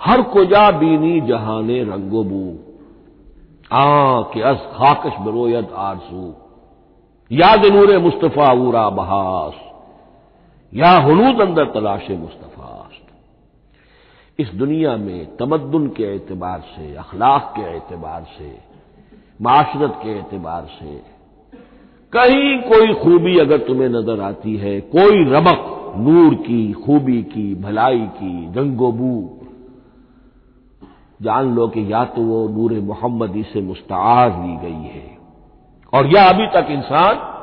हर कुजा बीनी जहाने रंगोबू। आ के अस खाकश बरोयत आरसू। याद नूर मुस्तफ़ा ऊरा बहास। या हनूद अंदर तलाश मुस्तफ़ास्त इस दुनिया में तमद्दुन के एतबार से, अखलाक के एतबार से, माशरत के एतबार से, कहीं कोई खूबी अगर तुम्हें नज़र आती है, कोई रमक नूर की, खूबी की, भलाई की, रंगोबू जान लो कि या तो वो नूर मोहम्मदी से मुस्तार ली गई है। और या अभी तक इंसान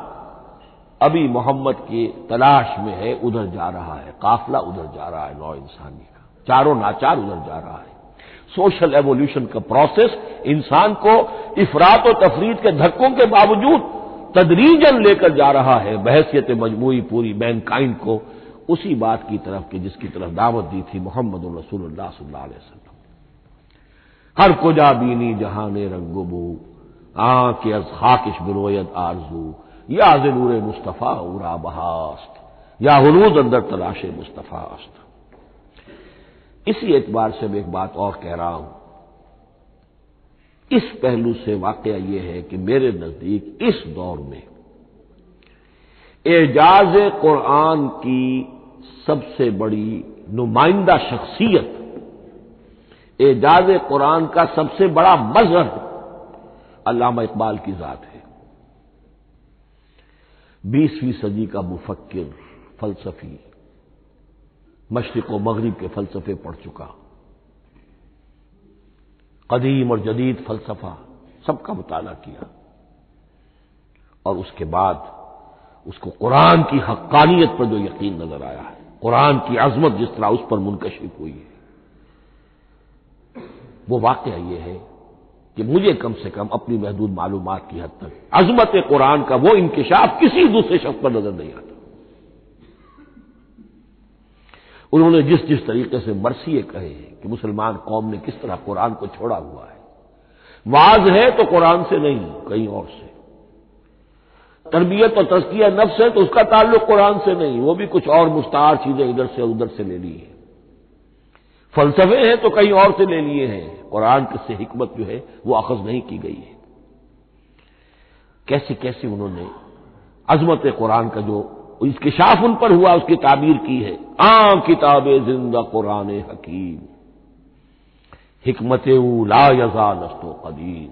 अभी मोहम्मद की तलाश में है, उधर जा रहा है। काफिला उधर जा रहा है, नौ इंसानी का। चारों नाचार उधर जा रहा है। सोशल एवोल्यूशन का प्रोसेस इंसान को इफरात और तफरीद के धक्कों के बावजूद तदरीजन लेकर जा रहा है। बहसियत मजमूई पूरी मैनकाइंड को उसी बात की तरफ़ की जिसकी तरफ़ दावत दी थी मोहम्मद रसूलुल्लाह सल्लल्लाहु अलैहि वसल्लम। हर कुजा बीनी जहाने रंगुबू आँख अज खाकिश बिरोयत आरज़ू। या नूर मुस्तफ़ा उरा बहास्त। या हलूद अंदर तलाश मुस्तफ़ास्त। इसी एतबार से मैं एक बात और कह रहा हूँ। इस पहलू से वाक़ यह है कि मेरे नज़दीक इस दौर में एजाज कुरान की सबसे बड़ी नुमाइंदा शख्सियत एजाज कुरान का सबसे बड़ा मज़हब अलामा इकबाल की जात है। बीसवीं सदी का मुफक्र फलसफी, मशरक व मगरब के फलसफे पढ़ चुका। कदीम और जदीद फलसफा, सबका मुताला किया। और उसके बाद उसको कुरान की हक्कानियत पर जो यकीन नज़र आया है, कुरान की अजमत जिस तरह उस पर मुनकशिफ हुई है। वो वाक्य ये है कि मुझे कम से कम अपनी महदूद मालूम की हद तक, अजमत कुरान का वो इंकशाफ किसी दूसरे शख्स पर नज़र नहीं आता। उन्होंने जिस जिस तरीके से मरसिए कहे कि मुसलमान कौम ने किस तरह कुरान को छोड़ा हुआ है, वाज है तो कुरान से नहीं, कहीं और से। तरबियत और तस्किया नफ्स है तो उसका ताल्लुक कुरान से नहीं, वो भी कुछ और मुस्तार चीज़ें इधर से उधर से ले ली है। फलसफे हैं तो कहीं और से ले लिए हैं। कुरान से हिकमत जो है, वो अखज नहीं की गई है। कैसे कैसे उन्होंने अजमत कुरान का जो इसके शाफ उन पर हुआ, उसकी ताबीर की है। आम किताब ज़िंदा कुरान हकीम। हिकमत ला यजा नस्तो कदीम।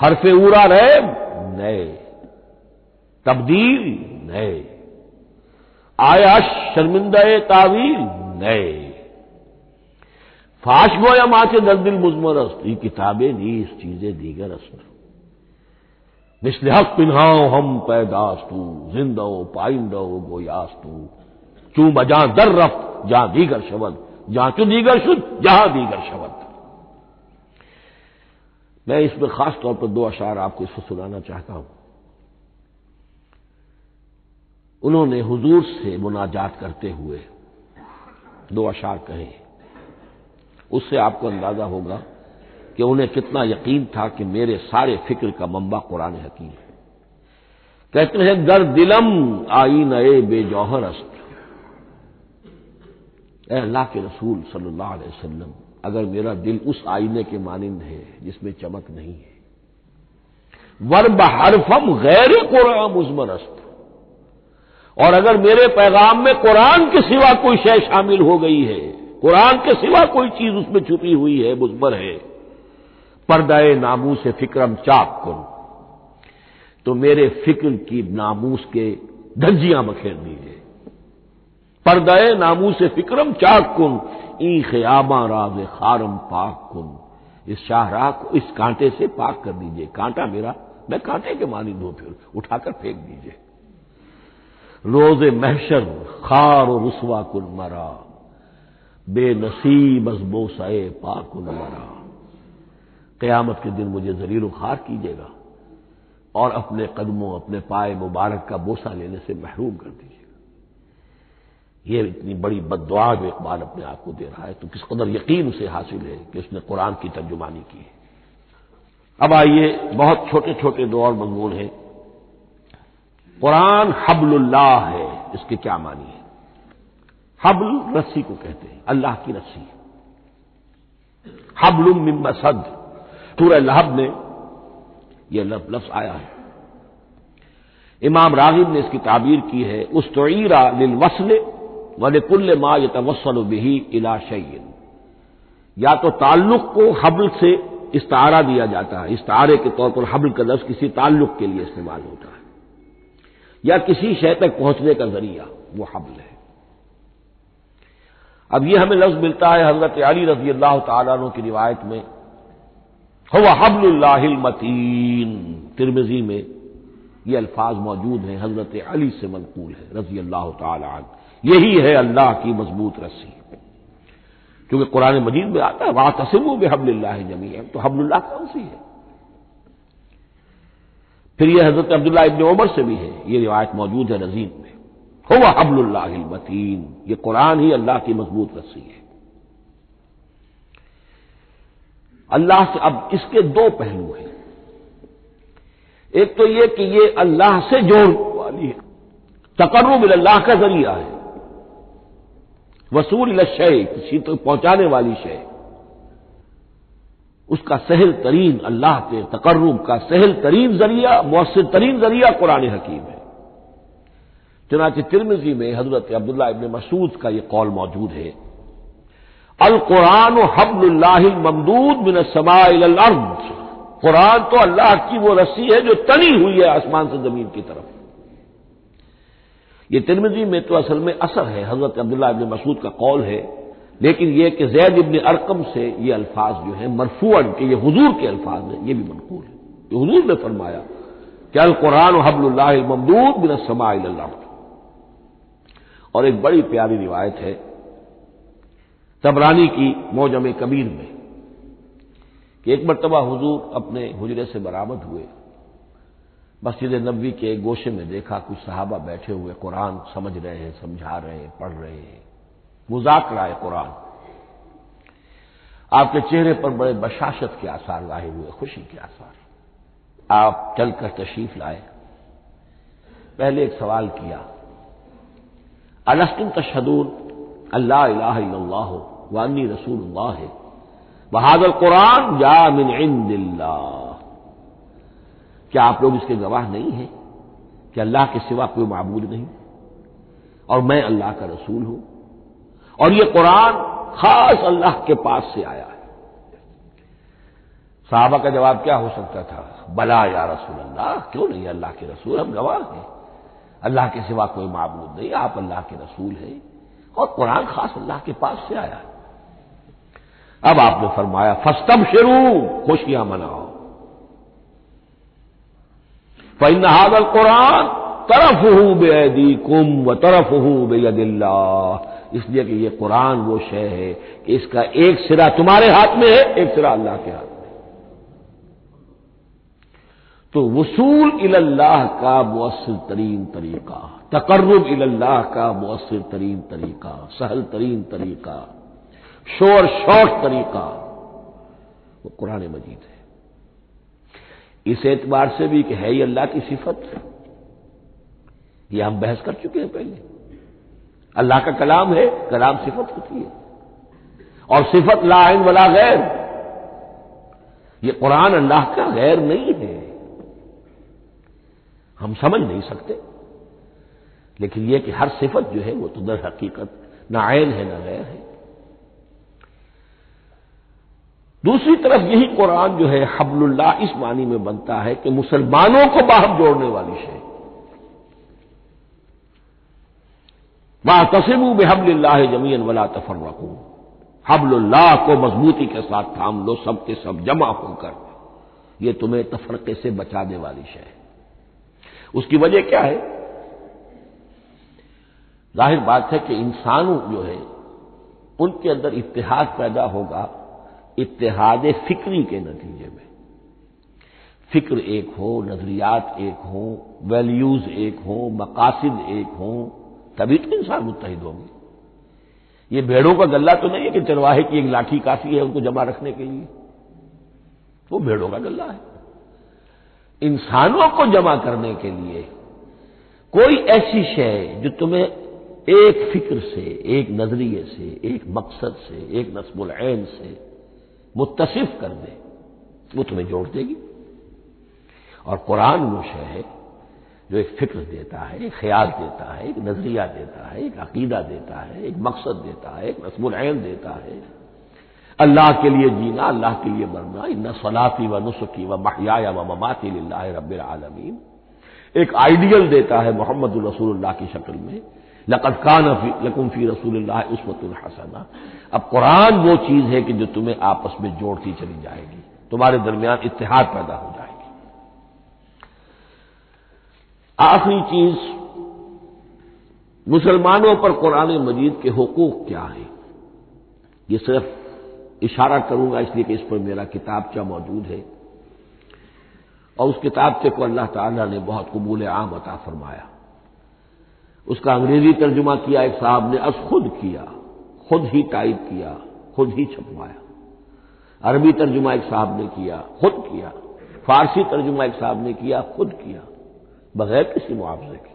हरफ उरा रहे, नए। तब्दील, नए। आया शर्मिंदा तावील, नए। फाश गोया माचे दर्दिल मुजमरस्त ये किताबें नीस चीज़ें दीगर अस्त मिसल हक पिन्हाओ हम पैदास्तू, जिंदो पाइंदो गोयास्तू। चू बजा दर रफ्त, जहाँ दीगर शब्द, जहाँ चू दीगर शुद्ध, जहाँ दीगर शब्द। मैं इसमें खास तौर पर दो अशार आपको इसको सुनाना चाहता हूँ। उन्होंने हुजूर से मुनाजात करते हुए दो अशार कहे। उससे आपको अंदाज़ा होगा कि उन्हें कितना यकीन था कि मेरे सारे फ़िक्र का मम्बा कुरान हकीम है। कहते हैं गर दिलम आई नए बेजौहर अस्त अल्लाह के रसूल सल्लल्लाहु अलैहि वसल्लम, अगर मेरा दिल उस आईने के मानिंद है जिसमें चमक नहीं है। वर बहरफम गैर कुरान मुजमर अस्त और अगर मेरे पैगाम में कुरान के सिवा कोई शय शामिल हो गई है कुरान के सिवा कोई चीज़ उसमें छुपी हुई है मुजबर है। पर्दाए नामूस फिक्रम चाक कुन तो मेरे फ़िक्र की नामूस के धज्जियाँ बखेर दीजिए। पर्दाए नामूस फिक्रम चाक कुन ई खयामा राज खारम पाक कुन इस शाहराह को इस कांटे से पाक कर दीजिए। कांटा मेरा, मैं कांटे के मानी दो फिर उठाकर फेंक दीजिए। रोज महशर, खार और रुसवा कुल मरा बेनसीब बोसाए पाकुल मरा कयामत के दिन मुझे जरीर खार कीजिएगा और अपने कदमों, अपने पाए मुबारक का बोसा लेने से महरूम कर दीजिएगा। ये इतनी बड़ी बददुआ जो इकबाल अपने आप को दे रहा है। तो किस कदर यकीन उसे हासिल है कि उसने कुरान की तर्जुमानी की है? अब आइए, बहुत छोटे छोटे दो और मजमून हैं। कुरान हबलुल्लाह है, इसके क्या मानी है? हबल रस्सी को कहते हैं, अल्लाह की रस्सी हबलुम मिम्बसद सूर लहब में यह लफ लफ्ज आया है। इमाम रागिब ने इसकी ताबीर की है उस तोईरा वसल व कुल्ल मा ये तवसल बिही इला या तो ताल्लुक को हबल से इस्तारा दिया जाता है, इस्तारे के तौर पर हबल का लफ्ज किसी ताल्लुक के लिए इस्तेमाल होता है। या किसी शय तक पहुँचने का ज़रिया वो हबल है। अब यह हमें लफ्ज मिलता है हज़रत अली रज़ी अल्लाह तु की रिवायत में। हवा हबलमतीन तिरमजी में ये अल्फाज मौजूद हैं, हज़रत अली से मनकूल है रज़ी अल्लाह तन यही है अल्लाह की मज़बूत रस्सी। क्योंकि कुरान मजीद में आता है वहाँ तस्मु में हबल्ला जमी है तो हबल्ला कौन सी है? फिर यह हज़रत अब्दुल्ला इबन उमर से भी है। ये रिवायत मौजूद है नजीम हो वह हबल्लामतीन ये कुरान ही अल्लाह की मज़बूत रस्सी है। अल्लाह से अब इसके दो पहलू हैं। एक तो यह कि ये अल्लाह से जोड़ वाली है। तकर्रुब अल्लाह का ज़रिया है। वसूल शय, किसी तो पहुँचाने वाली शय। उसका सहल तरीन अल्लाह के तकर्रुब का सहल तरीन ज़रिया मौसर तरीन ज़रिया कुरान हकीम है। चनाच तिरमिजी में हज़रत अब्दुल्ला इबन मसूद का यह कौल मौजूद है। अल कुरान हबल्लाह ममदूद बिन समार्द कुरान तो अल्लाह की वो रस्सी है जो तनी हुई है आसमान से ज़मीन की तरफ़। ये तिरमिजी में तो असल में असर है, हज़रत अब्दुल्ला इबन मसूद का कौल है। लेकिन यह कि जैद इबन अरकम से ये अल्फाज जो है, मरफूअन के, ये हजूर के अल्फाज हैं, ये भी मनकूल है। ये हजूर ने फरमाया कि अल कुरान हबल्ला ममदूद बिन समा और एक बड़ी प्यारी रिवायत है तबरानी की मौजम कबीर में कि एक मरतबा हुजूर अपने हुजरे से बरामद हुए। मस्जिद नबी के गोशे में देखा कुछ सहाबा बैठे हुए, कुरान समझ रहे हैं, समझा रहे हैं, पढ़ रहे हैं। मुजाकरा है कुरान। आपके चेहरे पर बड़े बशाशत के आसार लाए हुए, खुशी के आसार। आप चलकर तशरीफ़ लाए। पहले एक सवाल किया अलस्तुम तशदून अल्लाह वानी रसूल है बहादुर कुरान जा मिन क्या आप लोग इसके गवाह नहीं हैं? कि अल्लाह के सिवा कोई मबूद नहीं? और मैं अल्लाह का रसूल हूँ। और ये कुरान खास अल्लाह के पास से आया है। साहबा का जवाब क्या हो सकता था? बला या रसूल अल्लाह क्यों नहीं? अल्लाह के रसूल हम गवाह हैं। अल्लाह के सिवा कोई मबूद नहीं, आप अल्लाह के रसूल हैं। और कुरान खास अल्लाह के पास से आया। अब आपने फरमाया फस्तब शुरू खुशियाँ मनाओ। फ़ैन कुरान तरफ़ हूँ बेदी कुम व तरफ़ हूँ बेदिल्ला इसलिए कि ये कुरान वो शय है कि इसका एक सिरा तुम्हारे हाथ में है, एक सिरा अल्लाह के हाथ में तो वसूल इल्लाह का मुसर तरीन तरीका, तकर्रब इल्लाह का मुसर तरीन तरीका, सहल तरीन तरीका, शोर शॉर्ट तरीका, वो कुरान मजीद है। इस एतबार से भी कि है ही अल्लाह की सिफत, ये हम बहस कर चुके हैं पहले। अल्लाह का कलाम है, कलाम सिफत होती है। और सिफत लाइन वाला गैर, ये कुरान अल्लाह का गैर नहीं है। हम समझ नहीं सकते। लेकिन यह कि हर सिफत जो है, वो तो दर हकीकत, ना आयन है, ना गैर है। दूसरी तरफ़ यही कुरान जो है, हबलुल्लाह इस मानी में बनता है कि मुसलमानों को बाहर जोड़ने वाली शे वहाँ बेहबल्लाह ज़मीन वला तफर रखू हबल्लाह को मजबूती के साथ थाम लो सब के सब जमा होकर। ये तुम्हें तफरके से बचाने वाली शय उसकी वजह क्या है? ज़ाहिर बात है कि इंसानों जो है, उनके अंदर इतिहाद पैदा होगा इतिहाद फिक्री के नतीजे में। फ़िक्र एक हो, नजरियात एक हो, वैल्यूज़ एक हो, मकासद एक हो, तभी तो इंसान मुतहद होंगे। ये भेड़ों का गल्ला तो नहीं है कि चरवाहे की एक लाठी काफ़ी है उनको जमा रखने के लिए। वो भेड़ों का गल्ला है। इंसानों को जमा करने के लिए कोई ऐसी शय जो तुम्हें एक फ़िक्र से, एक नज़रिए से, एक मकसद से, एक नस्मुल ऐन से मुतसिफ कर दे, वो तुम्हें जोड़ देगी। और कुरान वो शय है जो एक फ़िक्र देता है, एक ख्याल देता है, एक नज़रिया देता है, एक अकीदा देता है, एक मकसद देता है, एक नस्मुल ऐन देता है। अल्लाह के लिए जीना, अल्लाह के लिए मरना। इन सलाती व नुसकी व महिया व ममाती रबिल आलमीन। एक आइडियल देता है मोहम्मद रसूलुल्लाह की शक्ल में लकत खान लकुम फ़ी रसूल उसमतुल हसना। अब कुरान वो चीज़ है कि जो तुम्हें आपस में जोड़ती चली जाएगी। तुम्हारे दरमियान इतिहाद पैदा हो जाएगी। आखिरी चीज़, मुसलमानों पर कुरान मजीद के हकूक क्या है? ये सिर्फ़ इशारा करूँगा, इसलिए कि इस पर मेरा किताबचा मौजूद है? और उस किताबचे को अल्लाह ताला ने बहुत कबूल आम अता फरमाया। उसका अंग्रेज़ी तर्जुमा किया, एक साहब ने अस खुद किया, खुद ही टाइप किया, खुद ही छपवाया। अरबी तर्जुमा एक साहब ने किया, खुद किया। फारसी तर्जुमा एक साहब ने किया, खुद किया, बगैर किसी मुआवजे के।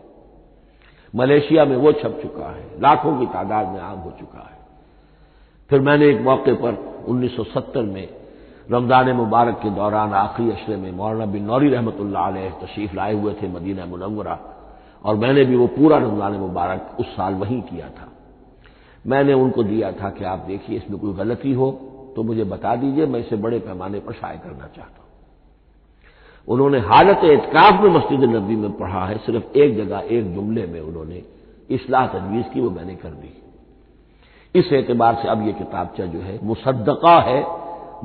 मलेशिया में वो छप चुका है, लाखों की तादाद में आम हो चुका है। फिर मैंने एक मौके पर 1970 में, रमज़ान मुबारक के दौरान आखिरी अशरे में मौलाना बिन नौरी रहमत तशरीफ़ लाए हुए थे मदीना मुनवरा और मैंने भी वो पूरा रमज़ान मुबारक उस साल वहीं किया था। मैंने उनको दिया था कि आप देखिए, इसमें कोई गलती हो तो मुझे बता दीजिए, मैं इसे बड़े पैमाने पर शाये करना चाहता हूँ। उन्होंने हालत एतकाफ में मस्जिद नबी में पढ़ा है, सिर्फ़ एक जगह, एक जुमले में उन्होंने इसलाह तजवीज की वो मैंने कर दी। इस एतबार से अब यह किताबचा जो है मुसद्दका है,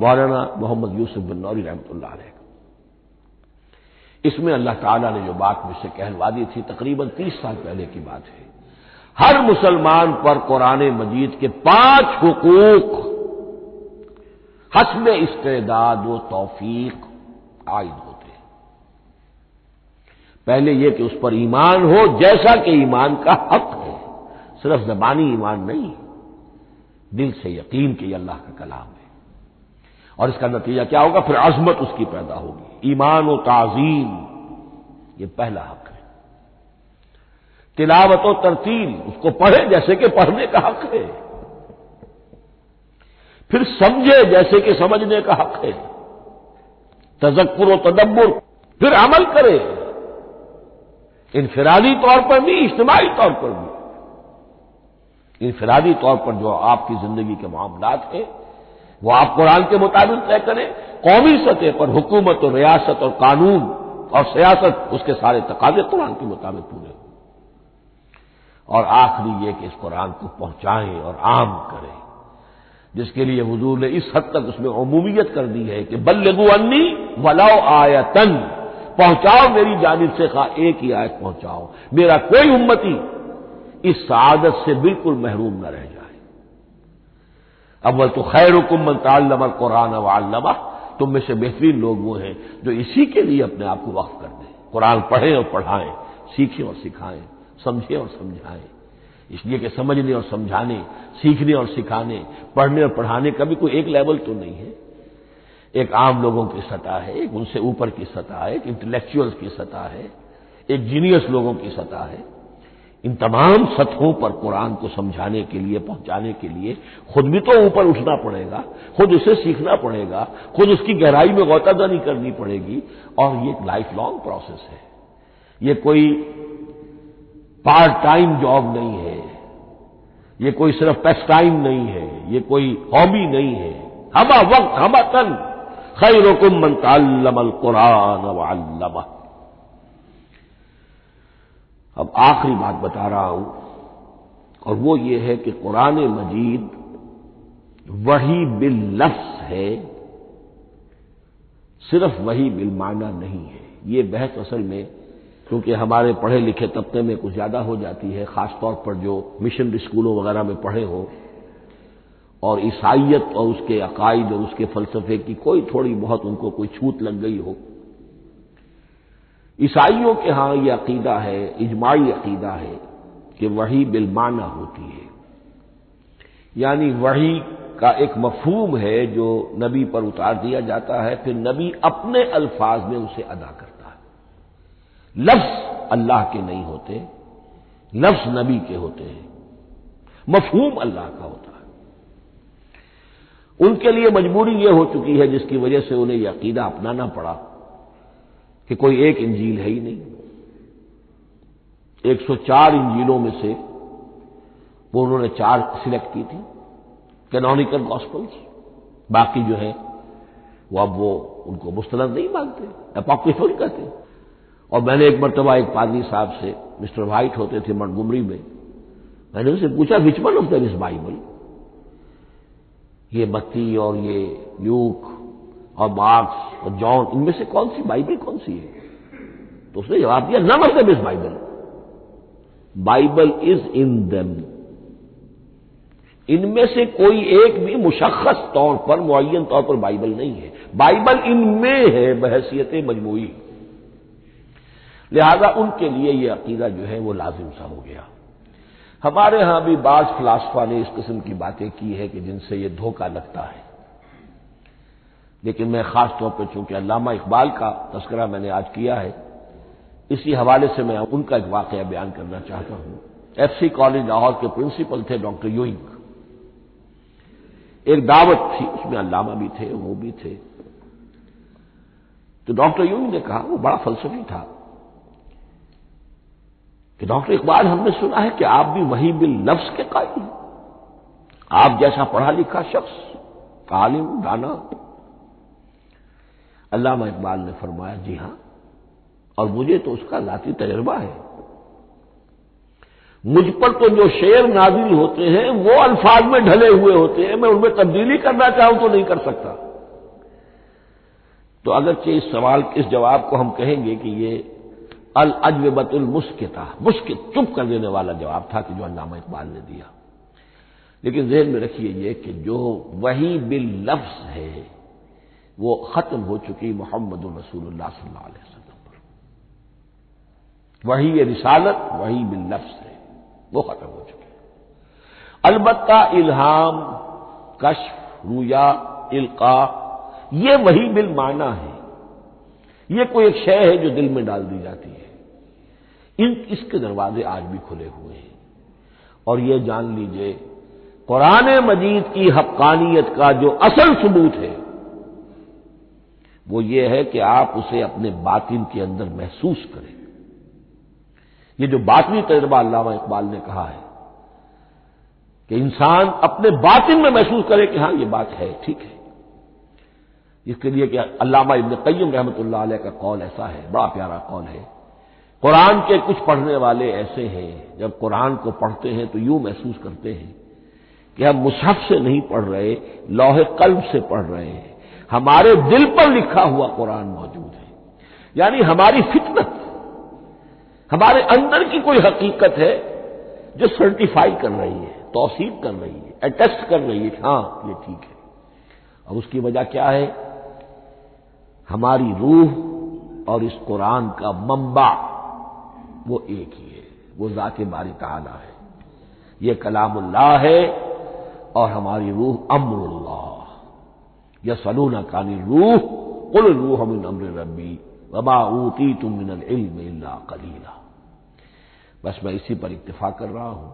मौलाना मोहम्मद यूसुफ बिन नौरी रहमत इसमें अल्लाह ताला ने जो बात मुझसे कहलवा दी थी, तकरीबन तीस साल पहले की बात है। हर मुसलमान पर कुरान मजीद के पाँच हुकूक, हसब इस्तेदाद व तौफीक आयद होते हैं। पहले यह कि उस पर ईमान हो, जैसा कि ईमान का हक है, सिर्फ़ जबानी ईमान नहीं दिल से यकीन कि अल्लाह का कलाम है। और इसका नतीजा क्या होगा? फिर अजमत उसकी पैदा होगी। ईमान व ताजीम, ये पहला हक है। तिलावत व तरतील, उसको पढ़े जैसे कि पढ़ने का हक है। फिर समझे जैसे कि समझने का हक है। तजक्र व तदब्बर, फिर अमल करे। इनफरादी तौर पर भी इज्तमाही तौर पर भी। इनफरादी तौर पर जो आपकी ज़िंदगी के मामला हैं, वो आप कुरान के मुताबिक तय करें। कौमी सतह पर हुकूमत और रियासत और कानून और सियासत, उसके सारे तकाजे कुरान के मुताबिक पूरे हो। और आखिरी ये कि इस कुरान को पहुंचाएँ और आम करें, जिसके लिए वजूर ने इस हद तक उसमें अमूमियत कर दी है कि बल्लगु अन्नी वलाओ आयतन, पहुंचाओ मेरी जानब से खा, एक ही आयत पहुंचाओ। मेरा कोई उम्मती इस सादत से बिल्कुल महरूम न रह जाए। अव्वल तो खैर हुकुम तालमर कुरान वालमा तुम में से बेहतरीन लोग वो हैं जो इसी के लिए अपने आप को वक्फ कर दें। कुरान पढ़ें और पढ़ाएँ, सीखें और सिखाएँ, समझें और समझाएँ। इसलिए कि समझने और समझाने, सीखने और सिखाने, पढ़ने और पढ़ाने का भी कोई एक लेवल तो नहीं है। एक आम लोगों की सतह है, एक उनसे ऊपर की सतह है, एक इंटेलेक्चुअल्स की सतह है, एक जीनियस लोगों की सतह है। इन तमाम सतहों पर कुरान को समझाने के लिए, पहुँचाने के लिए खुद भी तो ऊपर उठना पड़ेगा, खुद उसे सीखना पड़ेगा, खुद उसकी गहराई में गौतादानी करनी पड़ेगी और ये एक लाइफ लॉन्ग प्रोसेस है। ये कोई पार्ट टाइम जॉब नहीं है। ये कोई सिर्फ़ पेस्ट टाइम नहीं है। ये कोई हॉबी नहीं है। हमा वक्त, हमा तन, खैरकुम मन कुरान वल्लमा अब आखिरी बात बता रहा हूँ, और वो ये है कि कुरान मजीद वही बिल लफ्स है, सिर्फ़ वही बिल माना नहीं है। ये बहस असल में, क्योंकि हमारे पढ़े लिखे तबके में कुछ ज़्यादा हो जाती है, खासतौर पर जो मिशन स्कूलों वगैरह में पढ़े हो, और ईसाइयत और उसके अकायद और उसके फलसफे की कोई थोड़ी बहुत उनको कोई छूत लग गई हो। ईसाइयों के यहाँ यह अकीदा है, इजमाई अकीदा है कि वही बिलमाना होती है। यानी वही का एक मफहूम है जो नबी पर उतार दिया जाता है, फिर नबी अपने अल्फाज में उसे अदा करता है। लफ्ज अल्लाह के नहीं होते, लफ्ज नबी के होते हैं। मफहूम अल्लाह का होता है। उनके लिए मजबूरी यह हो चुकी है, जिसकी वजह से उन्हें यह अकीदा अपनाना पड़ा। कि कोई एक इंजील है ही नहीं। 104 इंजीलों में से वो उन्होंने चार सिलेक्ट की थी, कैनोनिकल गॉस्पल्स। बाकी जो है, वो अब वो उनको मुस्तरद नहीं मानते अपोक्रिफल कहते और मैंने एक मरतबा एक पादरी साहब से, मिस्टर वाइट होते थे मटगुमरी में, मैंने उनसे पूछा which one of them is Bible ये बत्ती और ये ल्यूक और मार्क्स जॉन, इनमें से कौन सी बाइबल कौन सी है? तो उसने जवाब दिया none of them is Bible. Bible is in them. इनमें से कोई एक भी मुशखस तौर पर मुन तौर पर बाइबल नहीं है। बाइबल इनमें है बहसीत मजमू लिहाजा उनके लिए यह अकीदा जो है, वो लाजिम सा हो गया। हमारे यहाँ भी बाज फिलासफा ने इस किस्म की बातें की है कि जिनसे यह धोखा लगता है। लेकिन मैं खास तौर पर चूँकि अल्लामा इकबाल का तस्करा मैंने आज किया है, इसी हवाले से मैं उनका एक वाक़ बयान करना चाहता हूँ। एफसी कॉलेज लाहौर के प्रिंसिपल थे डॉक्टर यूइंग एक दावत थी, उसमें अल्लामा भी थे, वो भी थे। तो डॉक्टर यूइंग ने कहा, वो बड़ा फलसफी था कि डॉक्टर इकबाल, हमने सुना है कि आप भी वही बिल लफ्स के कायल आप जैसा पढ़ा लिखा शख्स, आलिम, दाना अल्लामा इकबाल ने फरमाया, जी हाँ, और मुझे तो उसका जाती तजर्बा है। मुझ पर तो जो शेर नाजिल होते हैं, वो अल्फाज में ढले हुए होते हैं, मैं उनमें तब्दीली करना चाहूँ तो नहीं कर सकता। तो अगरचे इस सवाल, इस जवाब को हम कहेंगे कि ये अल अजवबतुल मुस्किता मुस्कित चुप कर देने वाला जवाब था कि जो अल्लामा इकबाल ने दिया। लेकिन जहन में रखिए ये कि जो वही बिल लफ्स है वो खत्म हो चुकी मोहम्मद रसूलुल्लाह सल्लल्लाहु अलैहि पर। वही ये रिसालत, वही बिल लफ्स है, वो खत्म हो चुकी अलबत्ता इल्हाम, कश्फ, रुया, इल्का, ये वही बिल माना है। ये कोई एक शय है जो दिल में डाल दी जाती है। इन, इसके दरवाजे आज भी खुले हुए हैं। और ये जान लीजिए कुरान मजीद की हक्कानियत का जो असल सबूत है वो ये है कि आप उसे अपने बातिन के अंदर महसूस करें। ये जो बातनी तजर्बा अल्लामा इकबाल ने कहा है कि इंसान अपने बातिन में महसूस करे कि हाँ, ये बात है, ठीक है। इसके लिए कि अल्लामा इबन कईम रहमत का कौल ऐसा है, बड़ा प्यारा कौल है। कुरान के कुछ पढ़ने वाले ऐसे हैं, जब कुरान को पढ़ते हैं तो यूँ महसूस करते हैं कि हम मुसहफ से नहीं पढ़ रहे, लौहे कल्ब से पढ़ रहे हैं। हमारे दिल पर लिखा हुआ कुरान मौजूद है। यानी हमारी फितरत हमारे अंदर की कोई हकीकत है जो सर्टिफाई कर रही है तोसीब कर रही है अटेस्ट कर रही है हाँ ये ठीक है। अब उसकी वजह क्या है? हमारी रूह और इस कुरान का मम्बा वो एक ही है, वो जात बारी ताला है। ये कलामुल्लाह है और हमारी रूह अमरुल्लाह। यह सलूना कानी रूह कुल रूह मिन अमर रबी वबा ऊती तुम मिनल इल्म कलीला बस मैं इसी पर इतफाक कर रहा हूँ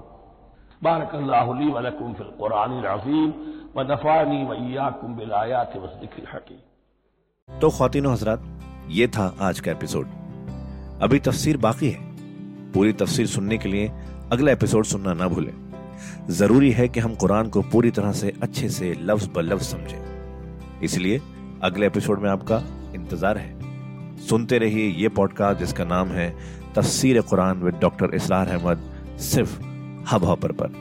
बारकल्लाहली वलकुम फिल कुरान अजीम व नफ़ानी वैयाकुम बिलायात वसदिक्र हकीम तो खातिन हजरात ये था आज का एपिसोड अभी तफसीर बाकी है पूरी तफसीर सुनने के लिए अगला एपिसोड सुनना ना भूलें ज़रूरी है कि हम कुरान को पूरी तरह से अच्छे से लफ्ज ब लफ्ज समझें इसलिए अगले एपिसोड में आपका इंतज़ार है। सुनते रहिए ये पॉडकास्ट जिसका नाम है तफसीर कुरान विद डॉक्टर इसलार अहमद, सिर्फ़ हब हॉपर पर।